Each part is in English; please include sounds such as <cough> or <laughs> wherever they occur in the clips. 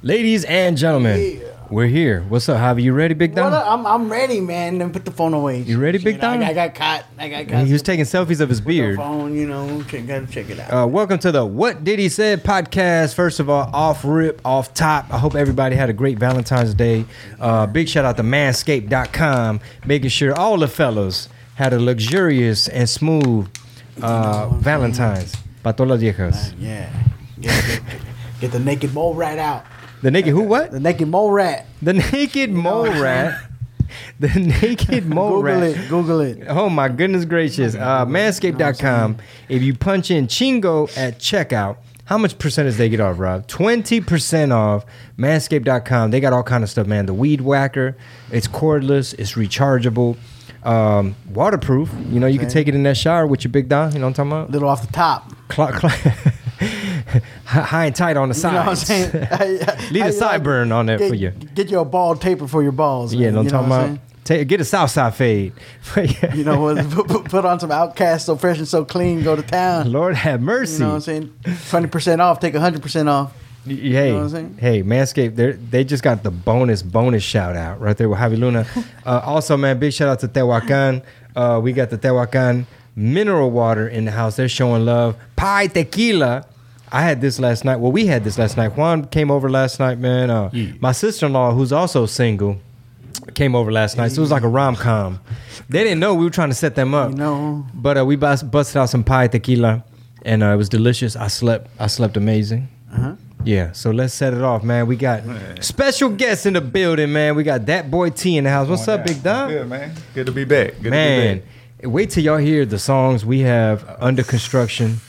Ladies and gentlemen, we're here. What's up, Javi? You ready, Big Don? I'm, I'm ready, man. Then put the phone away. You ready, Big Shit, I, Don? I got caught. I got caught. He was taking selfies of his beard. phone, you know. Check, gotta check it out. Uh, welcome to the What Did He Said podcast. First of all, off rip, off top. I hope everybody had a great Valentine's Day. Uh, big shout out to manscaped.com, making sure all the fellows had a luxurious and smooth uh, Valentine's. Pa todas las viejas. yeah. Get, get, get the naked mole right out. The naked who what? The naked mole rat. The naked mole rat. <laughs> The naked <laughs> mole Google rat. it. Google it. Oh my goodness gracious. Uh, manscaped.com. If you punch in Chingo at checkout, how much percentage they get off, Rob? 20% off. Manscaped.com. They got all kind of stuff, man. The weed whacker. It's cordless. It's rechargeable. Um, waterproof. You know, you can take it in that shower with your big don. You know what I'm talking about? Little off the top. Cl- cl- <laughs> <laughs> high and tight on the You know what I'm sides. saying? <laughs> Leave a sideburn on there get, for you. Get you a bald taper for your balls. Yeah, man. know you know talking about? Take, get a south side fade. <laughs> You know put, put- on some OutKast, so fresh and so clean. Go to town. Lord have mercy. You know what I'm saying? Twenty percent off. Take hundred percent off. Hey, know what I'm saying? hey, Manscaped, they they just got the bonus bonus shout out right there with Javi Luna. uh, also, man, big shout out to Tehuacan. Uh, we got the Tehuacan mineral water in the house. They're showing love. Pie tequila. I had this last night. Well, we had this last night. Juan came over last night, man. Uh, My sister in law, who's also single, came over last night. So it was like a rom com. They didn't know we were trying to set them up. You know. But uh, we bust, busted out some pie tequila, and uh, it was delicious. I slept. I slept amazing. Uh-huh. Yeah. So let's set it off, man. We got special guests in the building, man. We got that boy T in the house. What's up, Big Don? Good man. Good to be back. Good Man, to be back. wait till y'all hear the songs we have under construction.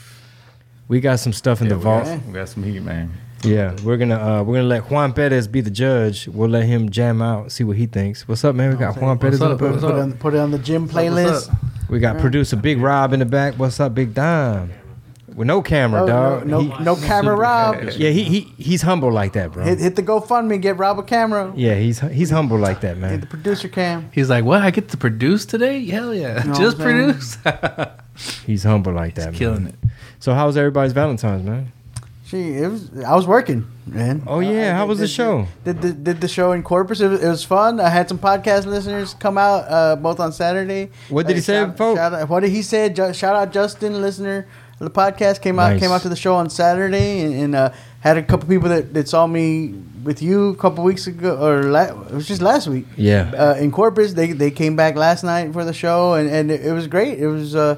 We got some stuff in the we vault. got, we got some heat, man. Yeah, we're gonna uh, we're gonna let Juan Perez be the judge. We'll let him jam out, see what he thinks. What's up, man? We got Juan Perez in the up? building. Put it, on, put it on the gym playlist. up? We got producer Big Rob in the back. What's up, Big Dime? With no camera, Oh, dog. no, no, He- no camera, Rob. yeah, he, he he's humble like that, bro. Hit, hit the GoFundMe, get Rob a camera. yeah, he's he's humble like that, Hit man. the producer cam. He's like, "What? I get to produce today? Hell yeah! know <laughs> Just produce." <laughs> He's humble like that, Killing man. Killing it. So how was everybody's Valentine's, man? Gee, it was. I was working, man. Oh, yeah, I how did- was the show? Did, did, did the show in Corpus? It was, it was fun. I had some podcast listeners come out uh, both on Saturday. What did he say, shout, folks? shout out- what did he say? Ju- shout out Justin, listener the podcast came out Nice. came out to the show on Saturday and, and uh, had a couple people that, that saw me with you a couple weeks ago or la- it was just last week. Yeah. uh, in Corpus. They they came back last night for the show, and, and it, it was great. It was uh,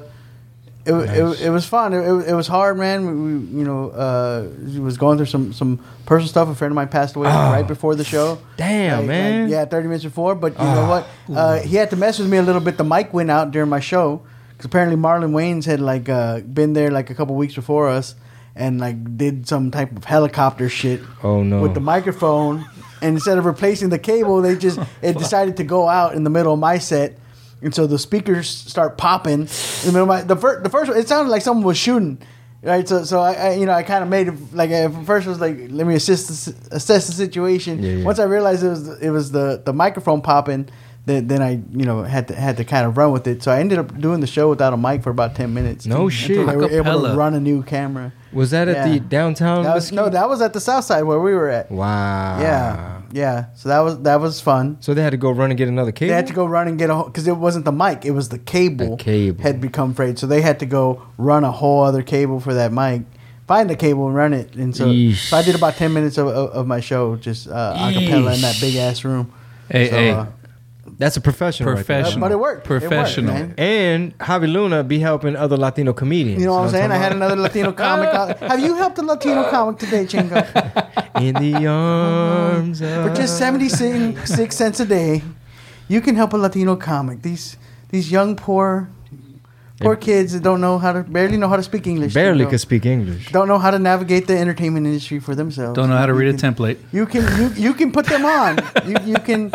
it, it, it was fun. It, it, was- it was hard, man. We, we you know uh, was going through some some personal stuff. A friend of mine passed away Oh. right before the show. Damn, Like- man. like, yeah, thirty minutes before. But you know Oh. what? Uh, he had to mess with me a little bit. The mic went out during my show because apparently Marlon Wayans had like uh, been there like a couple weeks before us. And like did some type of helicopter shit Oh no. with the microphone, and instead of replacing the cable, they just it <laughs> decided to go out in the middle of my set, and so the speakers start popping in the middle of my the first the first one. It sounded like someone was shooting, right? So so I, I you know I kind of made it like I, first was like let me assist the, assess the situation. Yeah, yeah. Once I realized it was it was the the microphone popping. Then, then I, you know, had to had to kind of run with it. So I ended up doing the show without a mic for about ten minutes. No until shit. They were able to Acapella. run a new camera. was that at the downtown? That was, no, that was at the south side where we were at. Wow. Yeah, yeah. So that was that was fun. So they had to go run and get another cable. They had to go run and get a because it wasn't the mic; it was the cable. The cable. had become frayed, so they had to go run a whole other cable for that mic. Find the cable and run it, and so, Yeesh. so I did about ten minutes of, of, of my show just uh, a cappella in that big ass room. Hey, So, hey, uh, That's a professional. right there. Professional. but it worked. It worked, Professional. man. And Javi Luna be helping other Latino comedians. You know what I'm saying? I had another Latino <laughs> comic. out- Have you helped a Latino comic today, Chingo? <laughs> In the arms of... For just 76 cents a day, you can help a Latino comic. These these young poor poor kids that don't know how to barely know how to speak English. Barely you know, could speak English. don't know how to navigate the entertainment industry for themselves. don't know how to You read a can- template. You can you, you can put them on. <laughs> you you can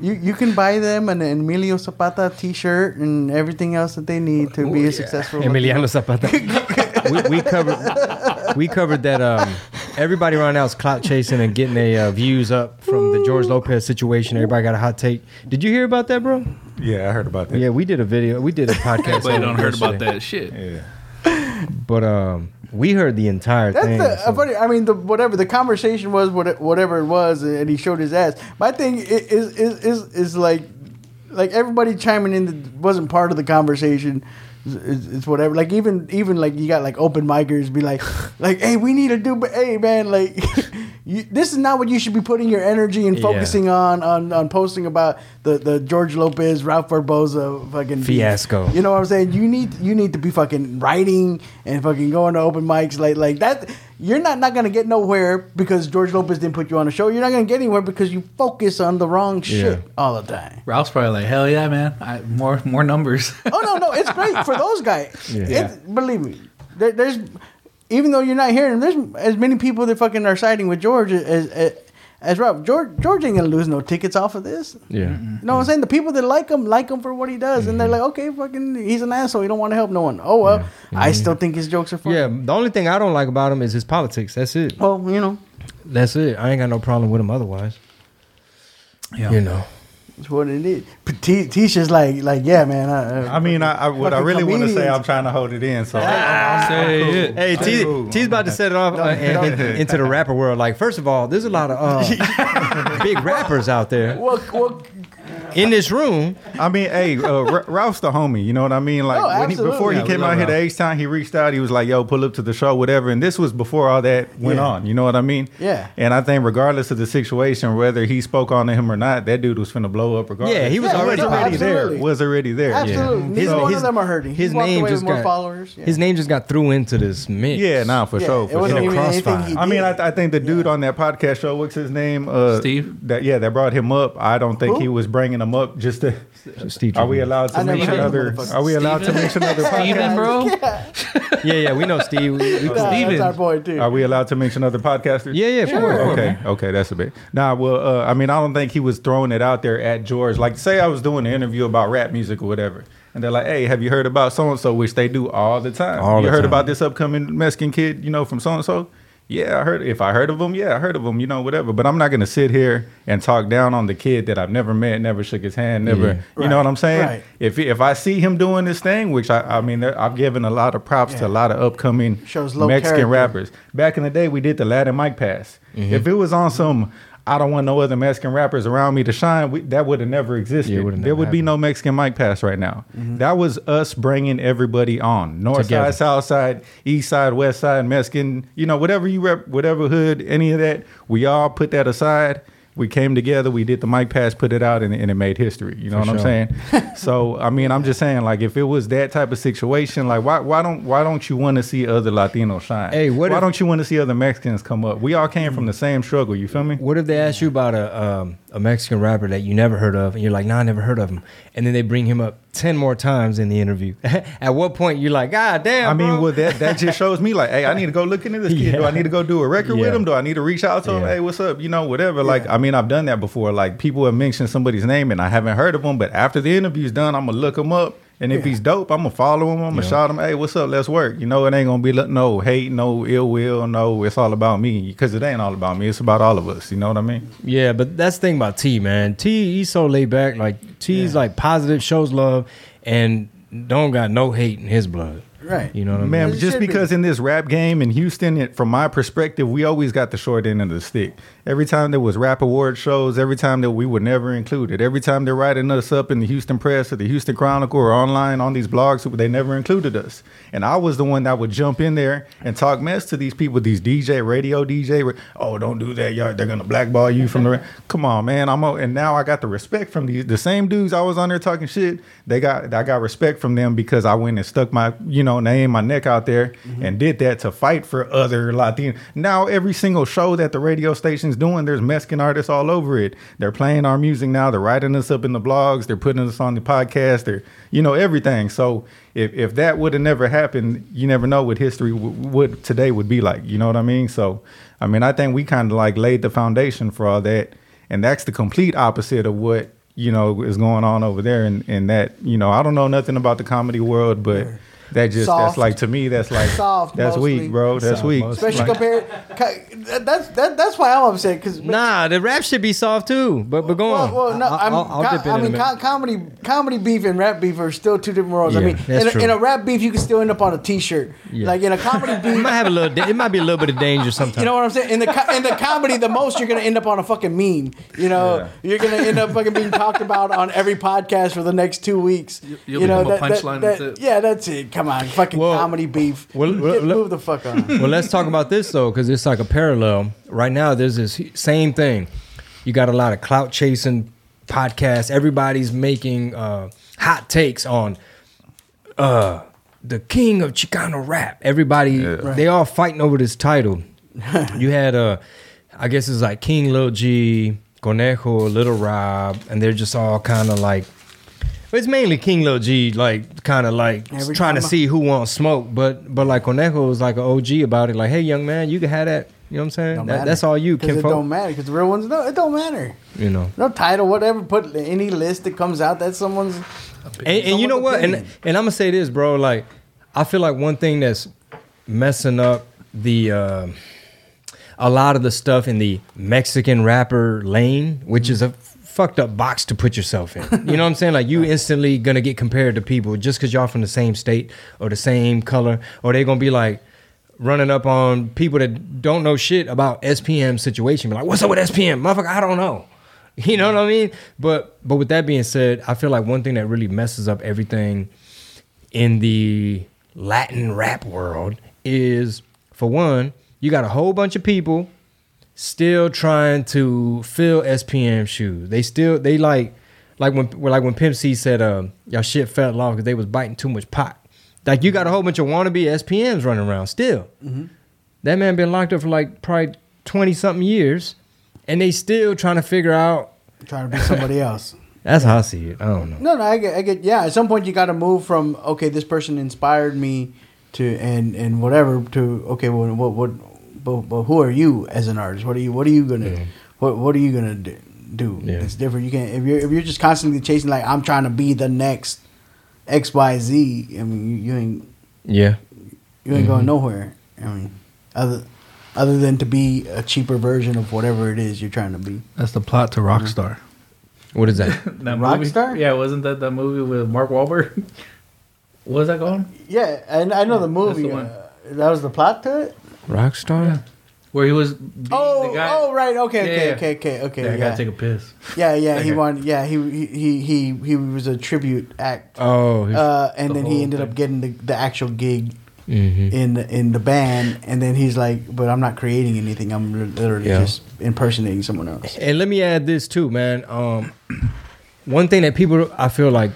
you, you can buy them an Emilio Zapata T-shirt and everything else that they need to be a successful. Emiliano Zapata. <laughs> we, we covered we covered that um, everybody right now is clout chasing and getting their uh, views up from the George Lopez situation. Everybody got a hot take. Did you hear about that, bro? Yeah, I heard about that. Yeah, we did a video. We did a <laughs> podcast. Everybody don't heard about that shit. Yeah. But um, we heard the entire That's thing. the so- funny. I mean, the whatever the conversation was, what- whatever it was, and he showed his ass. My thing is is is is like like everybody chiming in that wasn't part of the conversation. It's, it's whatever. Like even even like you got like open micers be like like hey we need to do but hey man like <laughs> you, this is not what you should be putting your energy and Yeah. focusing on on on posting about the the George Lopez Ralph Barbosa fucking Fiasco. You know what I'm saying? You need you need to be fucking writing and fucking going to open mics like like that. You're not not gonna get nowhere because George Lopez didn't put you on a show. You're not gonna get anywhere because you focus on the wrong shit Yeah. all the time. Ralph's probably like, hell yeah, man. I, more more numbers. Oh no, no, it's great for <laughs> those guys. Yeah. It- believe me, there, there's even though you're not hearing them, there's as many people that fucking are siding with George as as, as Rob. George George ain't gonna lose no tickets off of this. Yeah. You know what I'm saying? The people that like him like him for what he does, and they're Mm-hmm. like, okay, fucking, he's an asshole. He don't want to help no one. Oh well, I still think his jokes are funny. Yeah. The only thing I don't like about him is his politics. That's it. Well, you know, That's it. I ain't got no problem with him otherwise. yeah. You know. It's what it is. But T- Tisha's like, like, yeah, man. I, I mean, I, I what I Fucking really want to say. I'm trying to hold it in. So Say it. Hey, I'm T, cool. T's about to set it off uh, in- in- into the rapper world. Like, first of all, there's a lot of uh, <laughs> big rappers out there well, well, in this room. I mean, hey, uh, R- Ralph's the homie. You know what I mean? Like Oh, when he, before he Yeah, we came love out here to Ralph. H Town, he reached out. He was like, "Yo, pull up to the show, whatever." And this was before all that went Yeah. on. You know what I mean? Yeah. And I think regardless of the situation, whether he spoke on to him or not, that dude was finna blow up. Regardless. Yeah, he was Yeah, already no, already there. Was already there. absolutely. Neither His- one his- of them are hurting. His name away just more got followers. Yeah. His name just got through into this mix. Yeah, nah, for Yeah, sure. it For wasn't sure. Crossfire. I mean, did. I, I think the dude on that podcast show, what's his name? Uh, Steve? That yeah, that brought him up. I don't think he was bringing him up just to. Steve. Are we allowed to mention other? motherfucker. Are we allowed to mention other podcasts? Steven, bro. <laughs> Yeah, yeah, we know Steve. We- we- Nah, that's Steven. our boy too. Are we allowed to mention other podcasters? yeah, yeah, sure. Okay, okay, that's a bit. Nah, well, uh, I mean, I don't think he was throwing it out there at George. Like, say I was doing an interview about rap music or whatever, and they're like, "Hey, have you heard about so and so?" Which they do all the time. All you the heard time. about this upcoming Mexican kid, you know, from so and so? Yeah, I heard. If I heard of him, yeah, I heard of him. You know, whatever. But I'm not gonna sit here and talk down on the kid that I've never met, never shook his hand, never. Yeah. You know what I'm saying? Right. If if I see him doing this thing, which I, I mean, I've given a lot of props to a lot of upcoming Shows Mexican character. rappers. Back in the day, we did the Latin mic pass. Mm-hmm. If it was on some, I don't want no other Mexican rappers around me to shine, we, that would have never existed. Yeah, there never would be no Mexican mic pass right now. Mm-hmm. That was us bringing everybody on. North Together. side, south side, east side, west side, Mexican, you know, whatever you rep, whatever hood, any of that, we all put that aside. We came together, we did the mic pass, put it out, and, and it made history. You know For what sure. I'm saying? <laughs> so I mean, I'm just saying, like, if it was that type of situation, like, why why don't why don't you want to see other Latinos shine? Hey, what why if- don't you want to see other Mexicans come up? We all came from the same struggle. You feel me? What if they ask you about a um, a Mexican rapper that you never heard of, and you're like, "Nah, I never heard of him," and then they bring him up ten more times in the interview? <laughs> At what point you're like, "God damn!" I mean, bro." well, that that just shows me like, hey, I need to go look into this kid. Do I need to go do a record with him? Do I need to reach out to him? Hey, what's up? You know, whatever. Like, I mean, I've done that before. Like, people have mentioned somebody's name and I haven't heard of them, but after the interview's done, I'm gonna look them up. And if Yeah. he's dope, I'm gonna follow him. I'm gonna Yeah. shout him, hey, what's up? Let's work. You know, it ain't gonna be like, no hate, no ill will, no. It's all about me because it ain't all about me. It's about all of us. You know what I mean? Yeah, but that's the thing about T, man. T, he's so laid back. Like T's like positive, shows love, and don't got no hate in his blood. Right. You know what I mean? Man, just should be. because in this rap game in Houston, it, from my perspective, we always got the short end of the stick. Every time there was rap award shows, every time that we were never included, every time they're writing us up in the Houston Press or the Houston Chronicle or online on these blogs, they never included us. And I was the one that would jump in there and talk mess to these people, these DJ, radio DJ. Oh, don't do that, y'all. They're gonna blackball you from the. ra-" Come on, man. I'm a, and now I got the respect from these the same dudes I was on there talking shit. They got I got respect from them because I went and stuck my you know name, my neck out there mm-hmm. and did that to fight for other Latino. Now every single show that the radio doing, there's Mexican artists all over it. They're playing our music now. They're writing us up in the blogs. They're putting us on the podcast. They're you know everything. So if if that would have never happened, you never know what history w- today would be like. You know what I mean? So I mean I think we kind of like laid the foundation for all that, and that's the complete opposite of what you know is going on over there. And and that you know I don't know nothing about the comedy world, but That just soft. that's like to me that's like <laughs> Soft that's mostly. weak, bro. That's Soft weak. mostly. Especially Like- compared, that's that, that's why I'm upset because Nah, the rap should be soft too. But but go on. Well, well, no, I- I'm, I'll, I'll co- dip in I in a mean, minute. comedy, comedy beef and rap beef are still two different worlds. I Yeah, mean, that's in a, true. in a rap beef, you can still end up on a T-shirt. Yeah. Like in a comedy <laughs> It beef, might have a little. da- It might be a little bit of danger sometimes. you know what I'm saying? In the co- in the comedy, the most you're gonna end up on a fucking meme. You know, Yeah. you're gonna end up fucking being talked about on every podcast for the next two weeks. you'll you know, become a that- that- punchline, that- that's it. Yeah, that's it. Come on, fucking Well- comedy beef. <laughs> well, well, Get, let- move the fuck on. <laughs> well, let's talk about this though, because it's like a parallel. Right now, there's this same thing. You got a lot of clout chasing podcasts. Everybody's making uh, hot takes on uh, the king of Chicano rap. Everybody, they all fighting over this title. <laughs> you had, uh, I guess it's like King Lil G, Conejo, Little Rob, and they're just all kind of like. It's mainly King Lil G, like kind of like Every trying to see who wants smoke, but but like Conejo was like an OG about it, like, hey young man, you can have that. You know what I'm saying? That, that's all you, 'Cause It don't matter because the real ones no, it don't matter. You know. No title, whatever. Put any list that comes out. That's someone's. And, and you know Someone's what? And opinion. and I'm gonna say this, bro. Like, I feel like one thing that's messing up the uh, a lot of the stuff in the Mexican rapper lane, which is a fucked up box to put yourself in. You know what I'm saying? Like, you instantly gonna get compared to people just because y'all from the same state or the same color, or they gonna be like running up on people that don't know shit about SPM situation. Be like, what's up with SPM, motherfucker? I don't know. <laughs> You know what I mean? But but with that being said, I feel like one thing that really messes up everything in the Latin rap world is for one, you got a whole bunch of people still trying to fill SPM shoes. They still they like like when like when Pimp C said um y'all shit fell off because they was biting too much pot. Like you got a whole bunch of wannabe SPMs running around still. That man been locked up for like probably twenty something years, and they still trying to figure out. Trying to be somebody <laughs> else. That's how I see it. I don't know. No, no, I get, I get. Yeah, at some point you got to move from okay, this person inspired me to and and whatever to okay, well, what what, but, but who are you as an artist? What are you? What are you gonna? Yeah. What what are you gonna do? do? Yeah. It's different. You can't if you're if you're just constantly chasing like I'm trying to be the next X Y Z. I mean, you, you ain't Yeah, you ain't going nowhere. I mean, other other than to be a cheaper version of whatever it is you're trying to be. That's the plot to Rockstar. what is that? <laughs> That movie? Rockstar? Yeah, wasn't that that movie with Mark Wahlberg? <laughs> what was that called? Yeah, and I know the movie. the uh, that was the plot to it. Rockstar. Where he was Oh, the guy. oh, right. Okay, okay, Yeah. okay, okay, okay. Yeah, I gotta take a piss. yeah, yeah. He Okay. wanted. Yeah, he he he he he was a tribute act. Oh, he's- Uh, and The then he whole ended up getting the, the actual gig mhm. in the, in the band, and then he's like, "But I'm not creating anything. I'm literally Yeah. just impersonating someone else." And let me add this too, man. Um, <clears throat> one thing that people, I feel like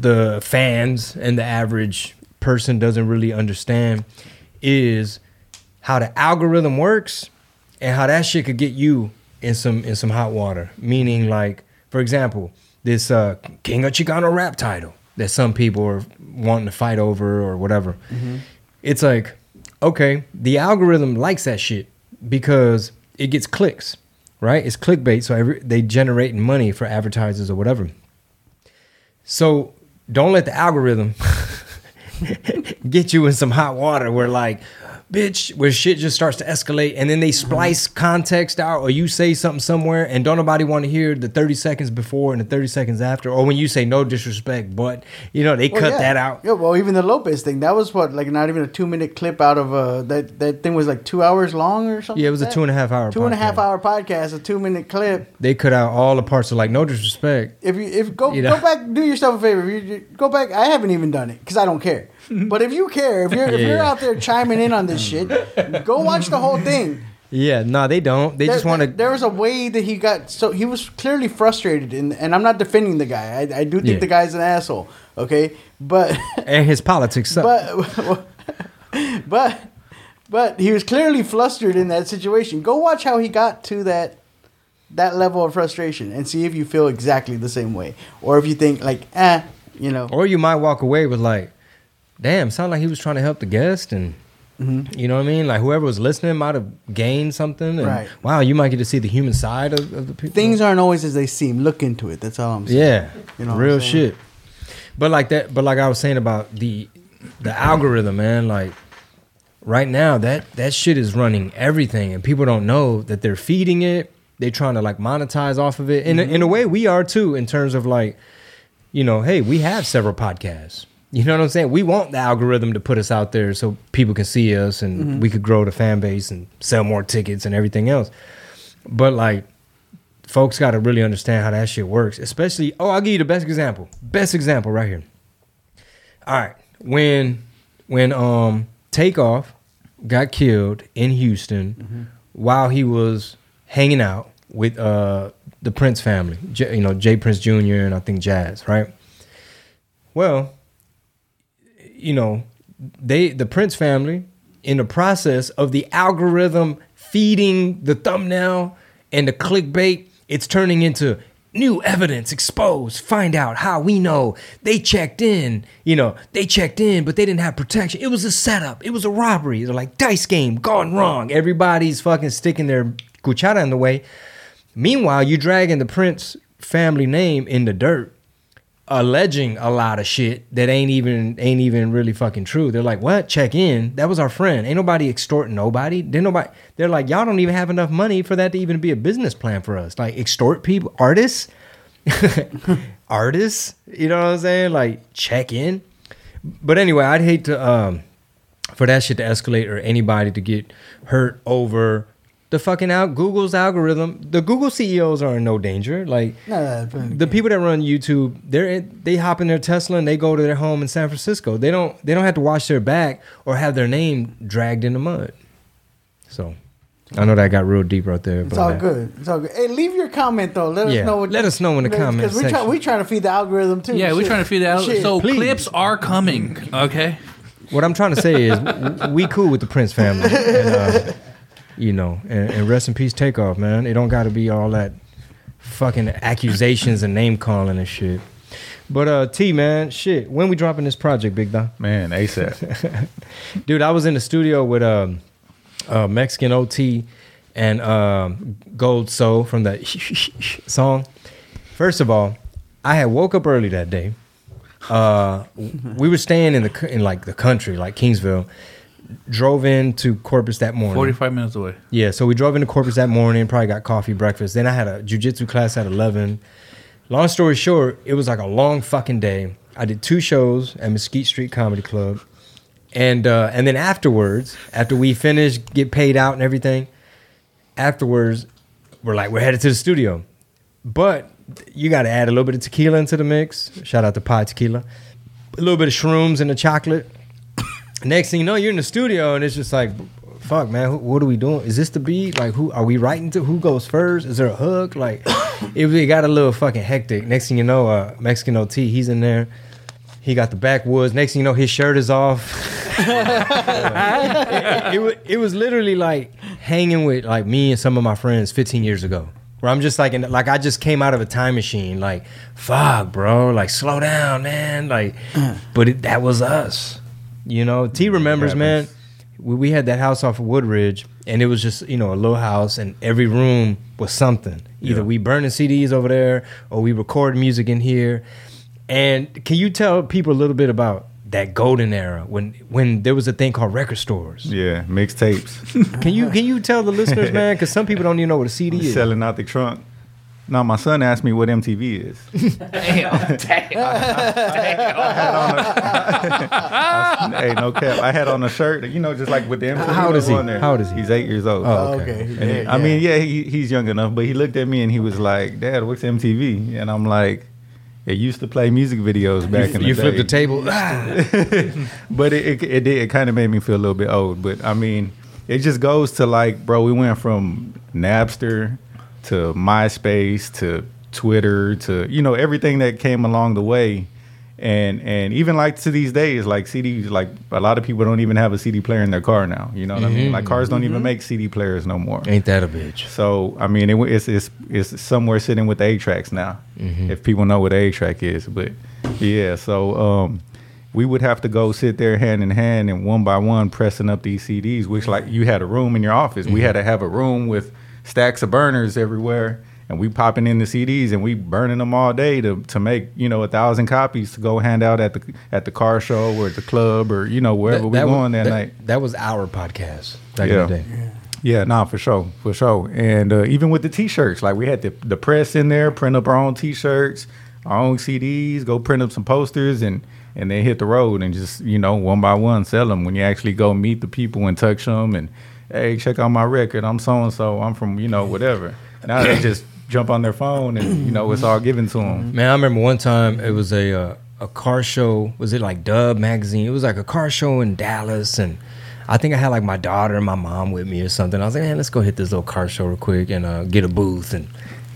the fans and the average person doesn't really understand is how the algorithm works and how that shit could get you in some in some hot water. Meaning, like for example, this uh, King of Chicano rap title that some people are wanting to fight over or whatever. It's like, okay, the algorithm likes that shit because it gets clicks, right? It's clickbait, so every, they generating money for advertisers or whatever. So don't let the algorithm <laughs> get you in some hot water where like bitch where shit just starts to escalate and then they mm-hmm. splice context out or you say something somewhere and don't nobody want to hear the 30 seconds before and the 30 seconds after or when you say no disrespect but you know they Well, cut yeah. that out Yeah, well, even the Lopez thing, that was what, like not even a two minute clip out of a that that thing was like two hours long or something. yeah it was a two and a half hour two and a half podcast. hour podcast, a two minute clip. they cut out all the parts of like no disrespect If you if go You know? go back, do yourself a favor. You- go back, I haven't even done it because I don't care. <laughs> but if you care, if you're if Yeah, you're yeah. out there chiming in on this shit, go watch the whole thing. yeah no they don't they There- just want to There was a way that he got so he was clearly frustrated, and and I'm not defending the guy. I, I do think Yeah. the guy's an asshole. Okay, but <laughs> and his politics suck. but <laughs> but but he was clearly flustered in that situation. Go watch how he got to that that level of frustration and see if you feel exactly the same way, or if you think like, eh, you know, Or you might walk away with like, damn, sound like he was trying to help the guest and Mm-hmm. you know what I mean? Like whoever was listening might have gained something. And Right. wow, you might get to see the human side of, of the people. things aren't always as they seem. Look into it. That's all I'm saying. Yeah. You know real shit. But like that but like I was saying about the the algorithm, man. Like right now, that that shit is running everything, and people don't know that they're feeding it. They're trying to like monetize off of it. In a, in a way, we are too, in terms of like, you know, hey, we have several podcasts. You know what I'm saying? We want the algorithm to put us out there so people can see us and we could grow the fan base and sell more tickets and everything else. But like, folks got to really understand how that shit works. Especially, oh, I'll give you the best example. Best example right here. All right, when when um Takeoff got killed in Houston while he was hanging out with uh the Prince family, J, you know Jay Prince Jr. and I think Jazz, right? Well, you know, they the Prince family in the process of the algorithm feeding the thumbnail and the clickbait, it's turning into new evidence exposed. Find out how we know they checked in. You know, they checked in, but they didn't have protection. It was a setup. It was a robbery. They're like dice game gone wrong. Everybody's fucking sticking their cuchara in the way. Meanwhile, you dragging the Prince family name in the dirt alleging a lot of shit that ain't even ain't even really fucking true. They're like, "What? Check in. That was our friend. Ain't nobody extorting nobody. Didn't nobody." They're like, "Y'all don't even have enough money for that to even be a business plan for us. Like extort people, artists, <laughs> artists. You know what I'm saying? Like check in." But anyway, I'd hate to um for that shit to escalate or anybody to get hurt over the fucking out Google's algorithm. The Google CEOs are in no danger. Like No, no, no, the people that run YouTube, they're they hop in their Tesla and they go to their home in San Francisco. They don't they don't have to wash their back or have their name dragged in the mud. So I know that got real deep right there. It's all uh, good. It's all good. Hey, leave your comment though. Let us know. What let us know in the comments Because we try, section. we trying to feed the algorithm too. Yeah, we're trying to feed the algorithm. So Please. clips are coming. Okay. What I'm trying to say is we cool with the Prince family. And, uh, you know, and, and rest in peace, takeoff, man. It don't got to be all that fucking accusations and name calling and shit. But uh, T man, shit. When we dropping this project, Big Don? Man, ASAP. <laughs> Dude, I was in the studio with um, uh, Mexican OT and um, Gold Soul from the song. First of all, I had woke up early that day. Uh, we were staying in the in like the country, like Kingsville. Drove into Corpus that morning. 45 minutes away. Yeah, so we drove into Corpus that morning, probably got coffee, breakfast. Then I had a jujitsu class at 11. Long story short, it was like a long fucking day. I did two shows at Mesquite Street Comedy Club. And uh, and then afterwards, after we finished, get paid out and everything, afterwards, we're like, we're headed to the studio. But you got to add a little bit of tequila into the mix. Shout out to Pie Tequila. A little bit of shrooms and the chocolate. Next thing you know, you're in the studio and it's just like, fuck, man, who, what are we doing? Is this the beat? Like, who are we writing to? Who goes first? Is there a hook? Like, <coughs> it, it got a little fucking hectic. Next thing you know, uh, Mexican OT, he's in there. He got the backwoods. Next thing you know, his shirt is off. <laughs> it, it, it was literally like hanging with like me and some of my friends 15 years ago. Where I'm just like, in, like I just came out of a time machine. Like, fuck, bro. Like, slow down, man. Like, but it, that was us. You know, T mm, remembers, man. We, we had that house off of Woodridge, and it was just you know a little house, and every room was something. Either Yeah. we burning CDs over there, or we record music in here. And can you tell people a little bit about that golden era when when there was a thing called record stores? yeah, mixtapes. Can you can you tell the listeners, <laughs> man? Because some people don't even know what a CD is. Selling out the trunk. No, my son asked me what MTV is. <laughs> Damn. hey, no cap. I had on a shirt, you know, just like with the MTV How old is he? on there. How old is he? He's eight years old. Oh, okay. okay. And he- Yeah, I mean, yeah, he, he's young enough, but he looked at me and he was like, "Dad, what's MTV?" And I'm like, "It used to play music videos back in the day. you flipped the table. <laughs> But it it, it did it kind of made me feel a little bit old. But I mean, it just goes to like, bro, we went from Napster to MySpace to Twitter to you know everything that came along the way. And and even like to these days, like CDs, like a lot of people don't even have a CD player in their car now. You know what I mean? Mm-hmm. Like cars don't even mm-hmm. make CD players no more. Ain't that a bitch? So I mean, it, it's it's it's somewhere sitting with the A tracks now. Mm-hmm. If people know what a track is, but yeah, so um, we would have to go sit there hand in hand and one by one pressing up these CDs. Which like you had a room in your office, we had to have a room with stacks of burners everywhere, and we popping in the CDs and we burning them all day to to make you know a thousand copies to go hand out at the at the car show or at the club or you know wherever we was- going that, night. That was our podcast back Yeah. in the day. Yeah, nah, for sure, for sure. And uh, even with the T-shirts, like we had the the press in there, print up our own T-shirts, our own CDs, go print up some posters, and and then hit the road and just you know one by one sell them. When you actually go meet the people and touch them, and hey, check out my record. I'm so and so. I'm from you know whatever. Now they <coughs> just jump on their phone and you know it's all given to them. Man, I remember one time it was a uh, a car show. Was it like Dub magazine? It was like a car show in Dallas, and I think I had like my daughter and my mom with me or something. I was like, man, let's go hit this little car show real quick and uh, get a booth and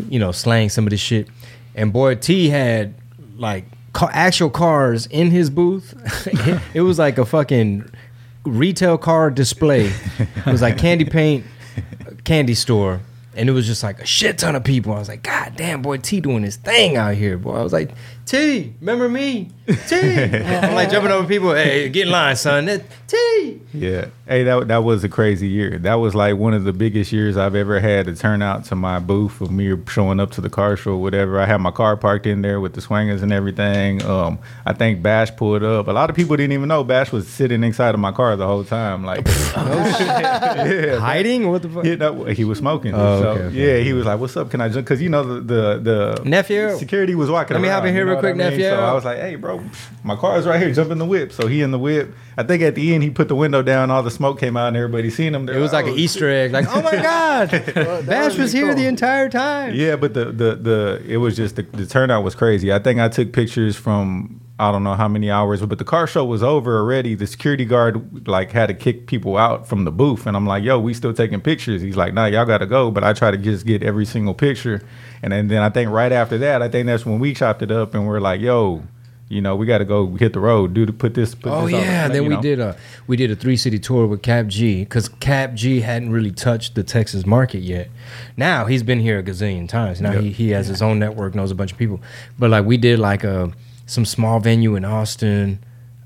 you know slang some of this shit. And boy, T had like actual cars in his booth. it, <laughs> it was like a fucking retail car display. It was like candy paint, candy store. And it was just like a shit ton of people. I was like, God damn, boy, T doing his thing out here, boy. I was like, T, remember me? T. <laughs> I'm like jumping over people. Hey, get in line, son. That- T. Yeah. Hey, that that was a crazy year. That was like one of the biggest years I've ever had to turn out to my booth of me showing up to the car show, or whatever. I had my car parked in there with the swingers and everything. Um, I think Bash pulled up. A lot of people didn't even know Bash was sitting inside of my car the whole time. Like, <laughs> <laughs> yeah, Hiding? What the fuck? yeah, no, he was smoking. Oh, so, okay, okay. Yeah, he was like, "What's up? Can I?" Jump because you know the the, the Nephew? security was walking. Let me hop in here you know real quick, I mean? nephew. So I was like, "Hey, bro, my car is right here. Jump in the whip." So he in the whip. I think at the end he put the window down. All the smoke came out, and everybody seen him. It was like an "Oh, Easter egg. Like, oh my <laughs> God, Bash was was here cool. the entire time. Yeah, but the the the it was just the, the turnout was crazy. I think I took pictures from I don't know how many hours, but the car show was over already. The security guard like had to kick people out from the booth, and I'm like, "Yo, we still taking pictures." He's like, "Nah, y'all got to go." But I try to just get every single picture, and then, then I think right after that, I think that's when we chopped it up, and we're like, "Yo." You know, we got to go hit the road, dude. put this. Put Oh this the- yeah, then we know. did a we did a three city tour with Cap G because Cap G hadn't really touched the Texas market yet. Now he's been here a gazillion times. Now Yep. he, he has his own network, knows a bunch of people. But like we did like a some small venue in Austin.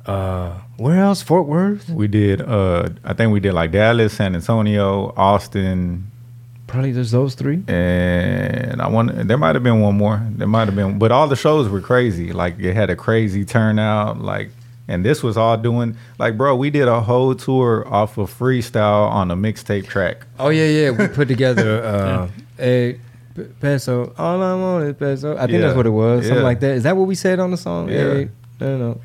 Uh, where else? Fort Worth. We did. Uh, I think we did like Dallas, San Antonio, Austin, Probably just those three. and I want there might have been one more. There might have been, but all the shows were crazy. Like it had a crazy turnout. Like, and this was all doing like, bro, we did a whole tour off of freestyle on a mixtape track. Oh yeah, yeah. We put together uh, <laughs> a p- peso. All I want is peso. I think Yeah. that's what it was. Something Yeah. like that. Is that what we said on the song? Yeah. Hey, no, no.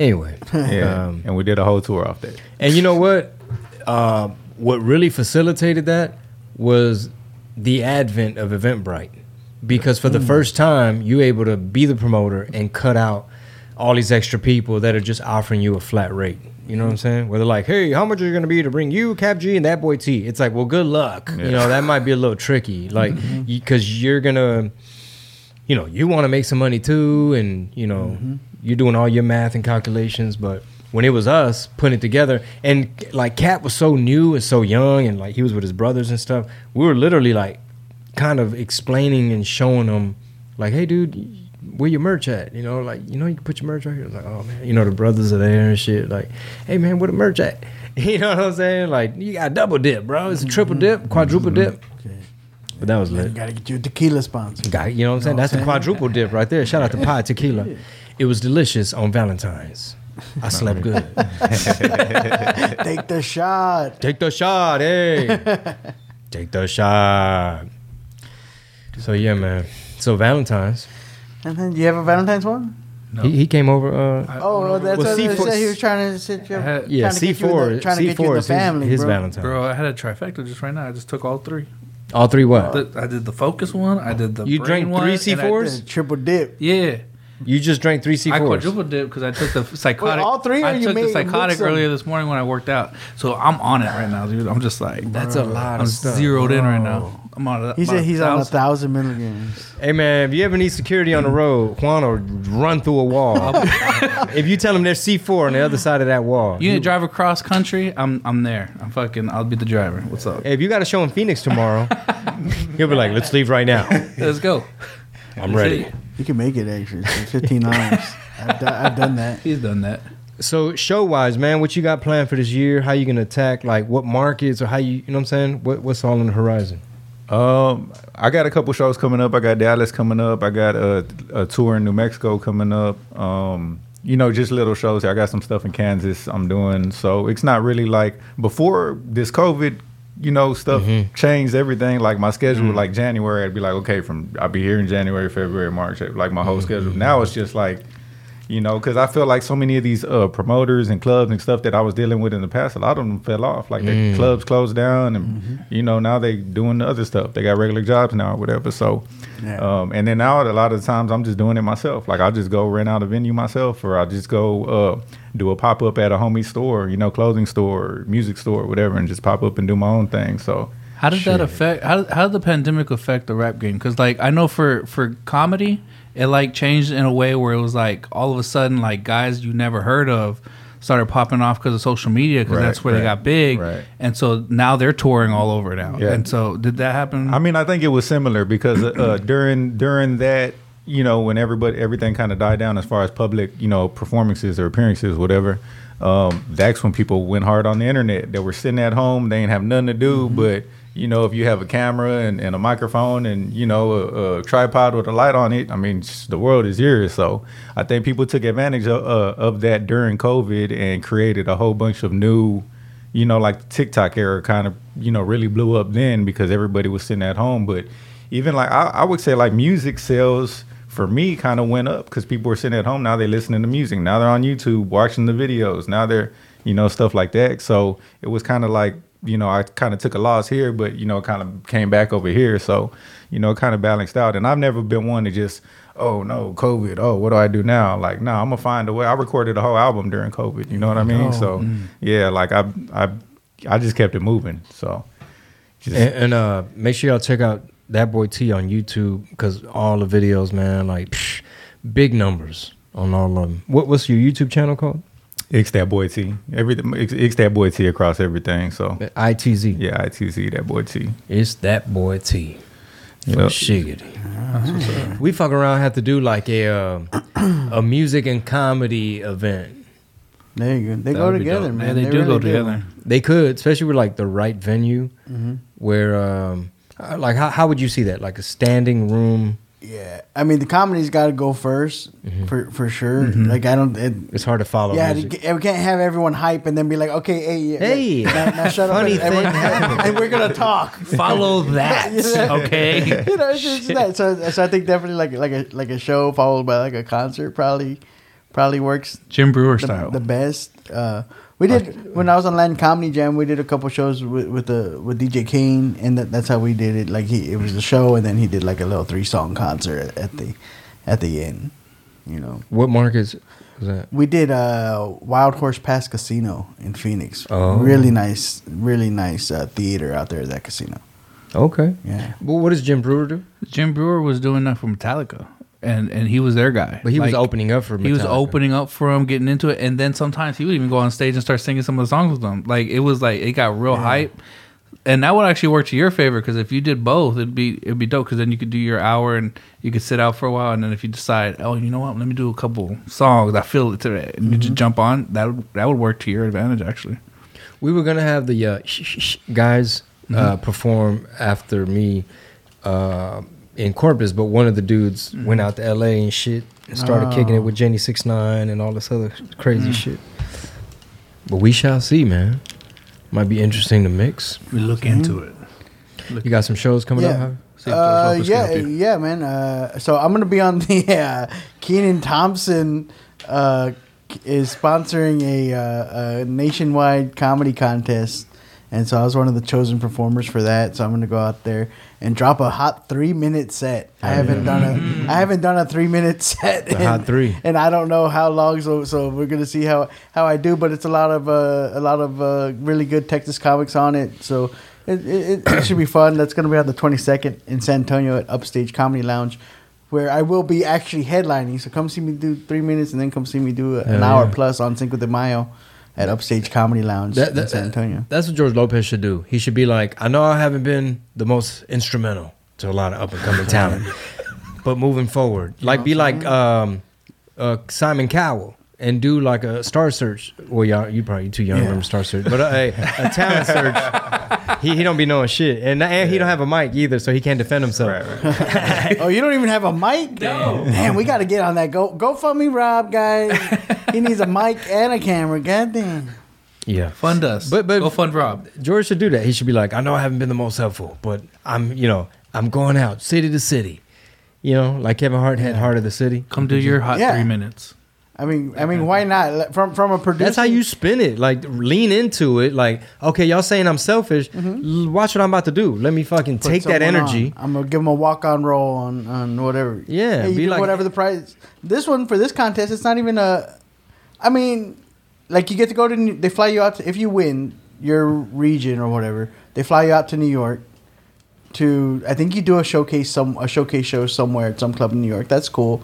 Anyway, Yeah, um, and we did a whole tour off that. And you know what? Uh, what really facilitated that was the advent of Eventbrite. Because for the first time, you able to be the promoter and cut out all these extra people that are just offering you a flat rate. You know what I'm saying? Where they're like, hey, how much are you going to be to bring you, Cap G, and that boy T? It's like, well, good luck. You know, that might be a little tricky. Like, mm-hmm. because you're going to, you know, you want to make some money too. And, you know, mm-hmm. you're doing all your math and calculations. But when it was us putting it together, and like Cap was so new and so young, and like he was with his brothers and stuff, we were literally like kind of explaining and showing them, like, hey, dude, where your merch at? You know, like, you know, you can put your merch right here. Like, oh man, you know, the brothers are there and shit. Like, hey man, where the merch at? <laughs> You know what I'm saying? Like, you got double dip, bro. It's a triple dip, mm-hmm. quadruple dip. Mm-hmm. Okay. But that was You lit. gotta get you a tequila sponsor. Got, you know what I'm saying? That's the quadruple dip right there. Shout out to Pie Tequila. It was delicious on Valentine's. I slept good. <laughs> <laughs> Take the shot. Take the shot, hey. Take the shot. So yeah, man. So Valentine's, And then you have a Valentine's one? No. he, he came over. Uh, I- Oh, well, that's Well, what they C4 said. He was trying to sit you. I had- yeah, trying to get C four. the- trying to C get you in four the is his, family, his bro. Valentine. Bro, I had a trifecta just right now. I just took all three. All three what? The- I did the focus one. I did the You brain drank one, three and I- C4s? Triple dip. Yeah, You just drank three C I fours. I quadruple dip because I took the psychotic. all three, or I you took made- the psychotic earlier this morning when I worked out. So I'm on it right now, dude. I'm just like That's a lot I'm of stuff. zeroed in right now. I'm on it. He I'm said he's on a thousand. thousand milligrams. Hey man, if you ever need security on the road, Juan will run through a wall. <laughs> if you tell him there's C4 on the other side of that wall, You need to drive across country? I'm I'm there. I'm fucking. I'll be the driver. What's up? Hey, if you got a show in Phoenix tomorrow, <laughs> he'll be like, "Let's leave right now." Let's go. I'm ready. You can make it actually. It's Fifteen dollars. I've, do- I've done that. He's done that. So show wise, man, what you got planned for this year? How you gonna attack? Like what markets or how you? You know what I'm saying? What, what's all on the horizon? Um, I got a couple shows coming up. I got Dallas coming up. I got a, a tour in New Mexico coming up. Um, you know, just little shows. I got some stuff in Kansas I'm doing. So it's not really like before this COVID, you know, stuff changed everything. Like my schedule, like January, I'd be like, okay, from I'll be here in January, February, March, like my whole schedule. Now it's just like you know, because I feel like so many of these uh, promoters and clubs and stuff that I was dealing with in the past, a lot of them fell off. Like the clubs closed down, and you know now they doing the other stuff. They got regular jobs now or whatever. So, Yeah. um, and then now a lot of times I'm just doing it myself. Like I'll just go rent out a venue myself, or I'll just go uh, do a pop up at a homie store, you know, clothing store, music store, whatever, and just pop up and do my own thing. So. How did that affect? How how did the pandemic affect the rap game? Because like I know for for comedy, it like changed in a way where it was like all of a sudden like guys you never heard of started popping off because of social media because Right, that's where they got big, right. and so now they're touring all over now. Yeah. And so did that happen? I mean, I think it was similar because uh, <clears throat> during during that, you know, when everybody everything kind of died down as far as public, you know, performances or appearances, whatever. Um, that's when people went hard on the internet. They were sitting at home, they didn't have nothing to do, but you know, if you have a camera and, and a microphone and you know a, a tripod with a light on it, I mean, the world is yours. So I think people took advantage of, uh, of that during COVID and created a whole bunch of new you know, like the TikTok era kind of, you know, really blew up then because everybody was sitting at home. But even like, I, I would say like music sales for me kind of went up because people were sitting at home. Now they're listening to music. Now they're on YouTube watching the videos. Now they're, you know, stuff like that. So it was kind of like, you know, I kind of took a loss here, but, you know, kind of came back over here. So, you know, kind of balanced out. And I've never been one to just, oh no, COVID. Oh, what do I do now? Like, no, I'm gonna find a way. I recorded a whole album during COVID. You know what I mean? so yeah, like I, I, I just kept it moving. So just, And, and uh, make sure y'all check out that boy T on YouTube because all the videos, man, like psh, big numbers on all of them. What what's your YouTube channel called? X that boy T. Everything X, X that boy T across everything. So ITZ. yeah, I T Z that boy T. It's that boy T. For Yep. shiggity. We fuck around have to do like a uh, <clears throat> a music and comedy event. There you go. They That go would be together, dope. man. yeah, they, do really go together. They could, especially with like the right venue, Mm-hmm. where um, uh, like how how would you see that? Like a standing room. Yeah, I mean the comedy's got to go 1st Mm-hmm. for for sure. Like I don't. It, It's hard to follow. yeah, music. we can't have everyone hype and then be like, okay, hey, yeah, Hey, now, now shut <laughs> funny and, and, we're, thing happened. and we're gonna talk. <laughs> Follow that, <laughs> okay? you know, it's just that. So, so I think definitely like like a like a show followed by like a concert probably probably works Jim Breuer the, style. the best. Uh, we did when I was on Latin Comedy Jam. We did a couple shows with with the with DJ Kane, and that, that's how we did it. Like he, it was a show, and then he did like a little three song concert at the at the end. You know, What markets was that? we did uh, Wild Horse Pass Casino in Phoenix. Oh. Really nice, really nice uh, theater out there at that casino. Okay. Yeah. Well, what does Jim Breuer do? Jim Breuer was doing that for Metallica, and and he was their guy. But he was opening up for. Me. He was opening up for him, getting into it, and then sometimes he would even go on stage and start singing some of the songs with them. Like it was like it got real hype, and that would actually work to your favor because if you did both, it'd be it'd be dope because then you could do your hour and you could sit out for a while, and then if you decide, oh, you know what, let me do a couple songs, I feel it today, and you Mm-hmm. just jump on that. would That would work to your advantage actually. We were gonna have the uh, guys uh, Mm-hmm. perform after me uh, in Corpus, but one of the dudes Mm-hmm. went out to L.A. and shit and started kicking it with Jenny Six Nine and all this other crazy Mm. shit. But we shall see, man. Might be interesting to mix. We look into it. You got some shows coming up. Yeah. See Uh, yeah, yeah, man. Uh, so I'm gonna be on the <laughs> uh, Kenan Thompson uh, is sponsoring a, uh, a nationwide comedy contest, and so I was one of the chosen performers for that. So I'm gonna go out there and drop a hot three minute set. I haven't done a I haven't done a three minute <laughs> set. The in- hot three. and I don't know how long. So so we're gonna see how how I do. But it's a lot of uh, a lot of uh, really good Texas comics on it. So it, it, it should be fun. That's gonna be on the 22nd in San Antonio at Upstage Comedy Lounge, where I will be actually headlining. So come see me do three minutes, and then come see me do an Hell hour yeah. plus on Cinco de Mayo at Upstage Comedy Lounge That- in San Antonio. That's what George Lopez should do. He should be like, I know I haven't been the most instrumental to a lot of up and coming <laughs> talent, but moving forward, like be like um, uh, Simon Cowell and do like a star search. Well, y'all, you probably too young to Yeah. remember star search, but uh, a, a talent search. He, he don't be knowing shit, and and he don't have a mic either, so he can't defend himself. Right, right. <laughs> Oh, you don't even have a mic? No. Man, we got to get on that. Go go for me, Rob, guys. he needs a mic and a camera. God damn. Yeah, Fund us. But- but- go fund Rob. George should do that. He should be like, I know I haven't been the most helpful, but I'm, you know, I'm going out city to city. You know, like Kevin Hart had Hart of the City. Come do your hot Yeah. three minutes. I mean, I mean, why not? From from a producer. That's how you spin it. Like lean into it. Like, okay, y'all saying I'm selfish. Mm-hmm. L- Watch what I'm about to do. Let me fucking put take that energy. on. I'm gonna give him a walk on roll on on whatever. Yeah, Hey, be like- whatever the price. This one for this contest, it's not even a. I mean, like you get to go to. New- They fly you out to, if you win your region or whatever. They fly you out to New York. To I think you do a showcase some a showcase show somewhere at some club in New York. That's cool,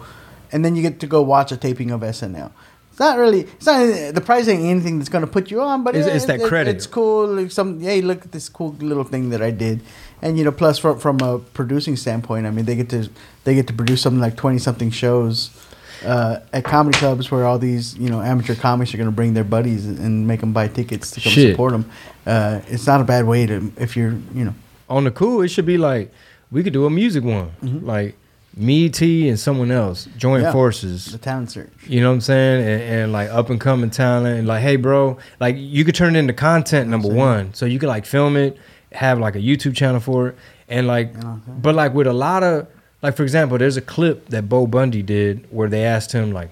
and then you get to go watch a taping of SNL. It's not really. It's not the prize ain't anything that's gonna put you on, but It's- it- it's that it- credit. It's cool. Like some, hey, look at this cool little thing that I did, and you know, plus from from a producing standpoint, I mean, they get to they get to produce something like twenty something shows uh, at comedy clubs where all these you know amateur comics are going to bring their buddies and make them buy tickets to come Shit. support them. Uh, it's not a bad way to if you're you know On the cool, it should be like we could do a music one, like me, T, and someone else join Yeah. forces. the talent search. You know what I'm saying? And, and like up and coming talent, and like, hey, bro, like you could turn it into content. Number one, so you could like film it, have like a YouTube channel for it, and like, but like with a lot of like, for example, there's a clip that Bo Bundy did where they asked him like,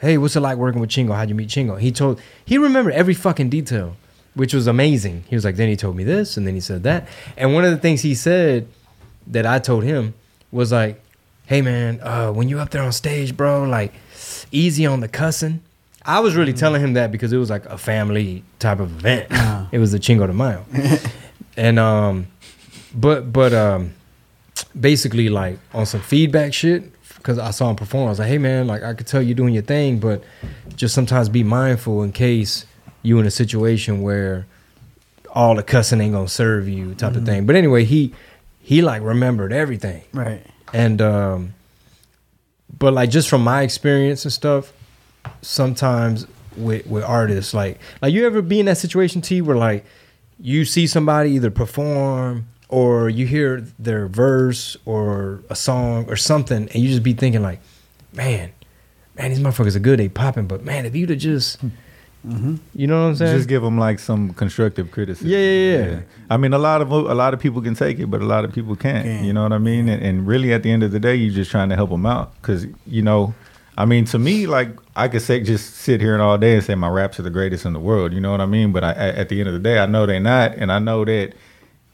hey, what's it like working with Chingo? How'd you meet Chingo? He told he remembered every fucking detail, which was amazing. He was like, then he told me this, and then he said that, and one of the things he said that I told him was like, "Hey man, uh, when you up there on stage, bro, like easy on the cussing." I was really telling him that because it was like a family type of event. It was the Chingo de Mayo, <laughs> and um, but but um, basically like on some feedback shit because I saw him perform. I was like, "Hey man, like I could tell you're doing your thing, but just sometimes be mindful in case you in a situation where." all the cussing ain't gonna serve you type of thing. But anyway, he he like remembered everything. Right. And um but like just from my experience and stuff, sometimes with with artists, like like you ever be in that situation T where like you see somebody either perform or you hear their verse or a song or something and you just be thinking like, man, man, these motherfuckers are good, they popping, but man, if you'd have just Mm-hmm. you know what I'm saying? Just give them like some constructive criticism. Yeah, yeah, yeah. I mean, a lot of a lot of people can take it, but a lot of people can't. You know what I mean? And, and really, at the end of the day, you're just trying to help them out because you know, I mean, to me, like I could say just sit here and all day and say my raps are the greatest in the world. You know what I mean? But I, at the end of the day, I know they're not, and I know that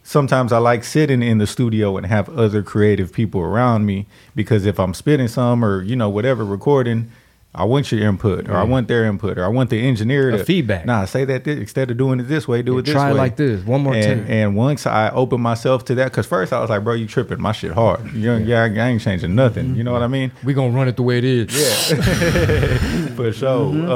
sometimes I like sitting in the studio and have other creative people around me because if I'm spitting some or you know whatever recording, I want your input or I want their input or I want the engineer A to feedback. Nah, say that thi- instead of doing it this way, do Yeah, it this try it way. like this, one more and, time. And once I opened myself to that, because first I was like, bro, you tripping? My shit hard. You, yeah, I, I ain't changing nothing. You know what I mean? we gonna run it the way it is. Yeah, <laughs> for sure. Um,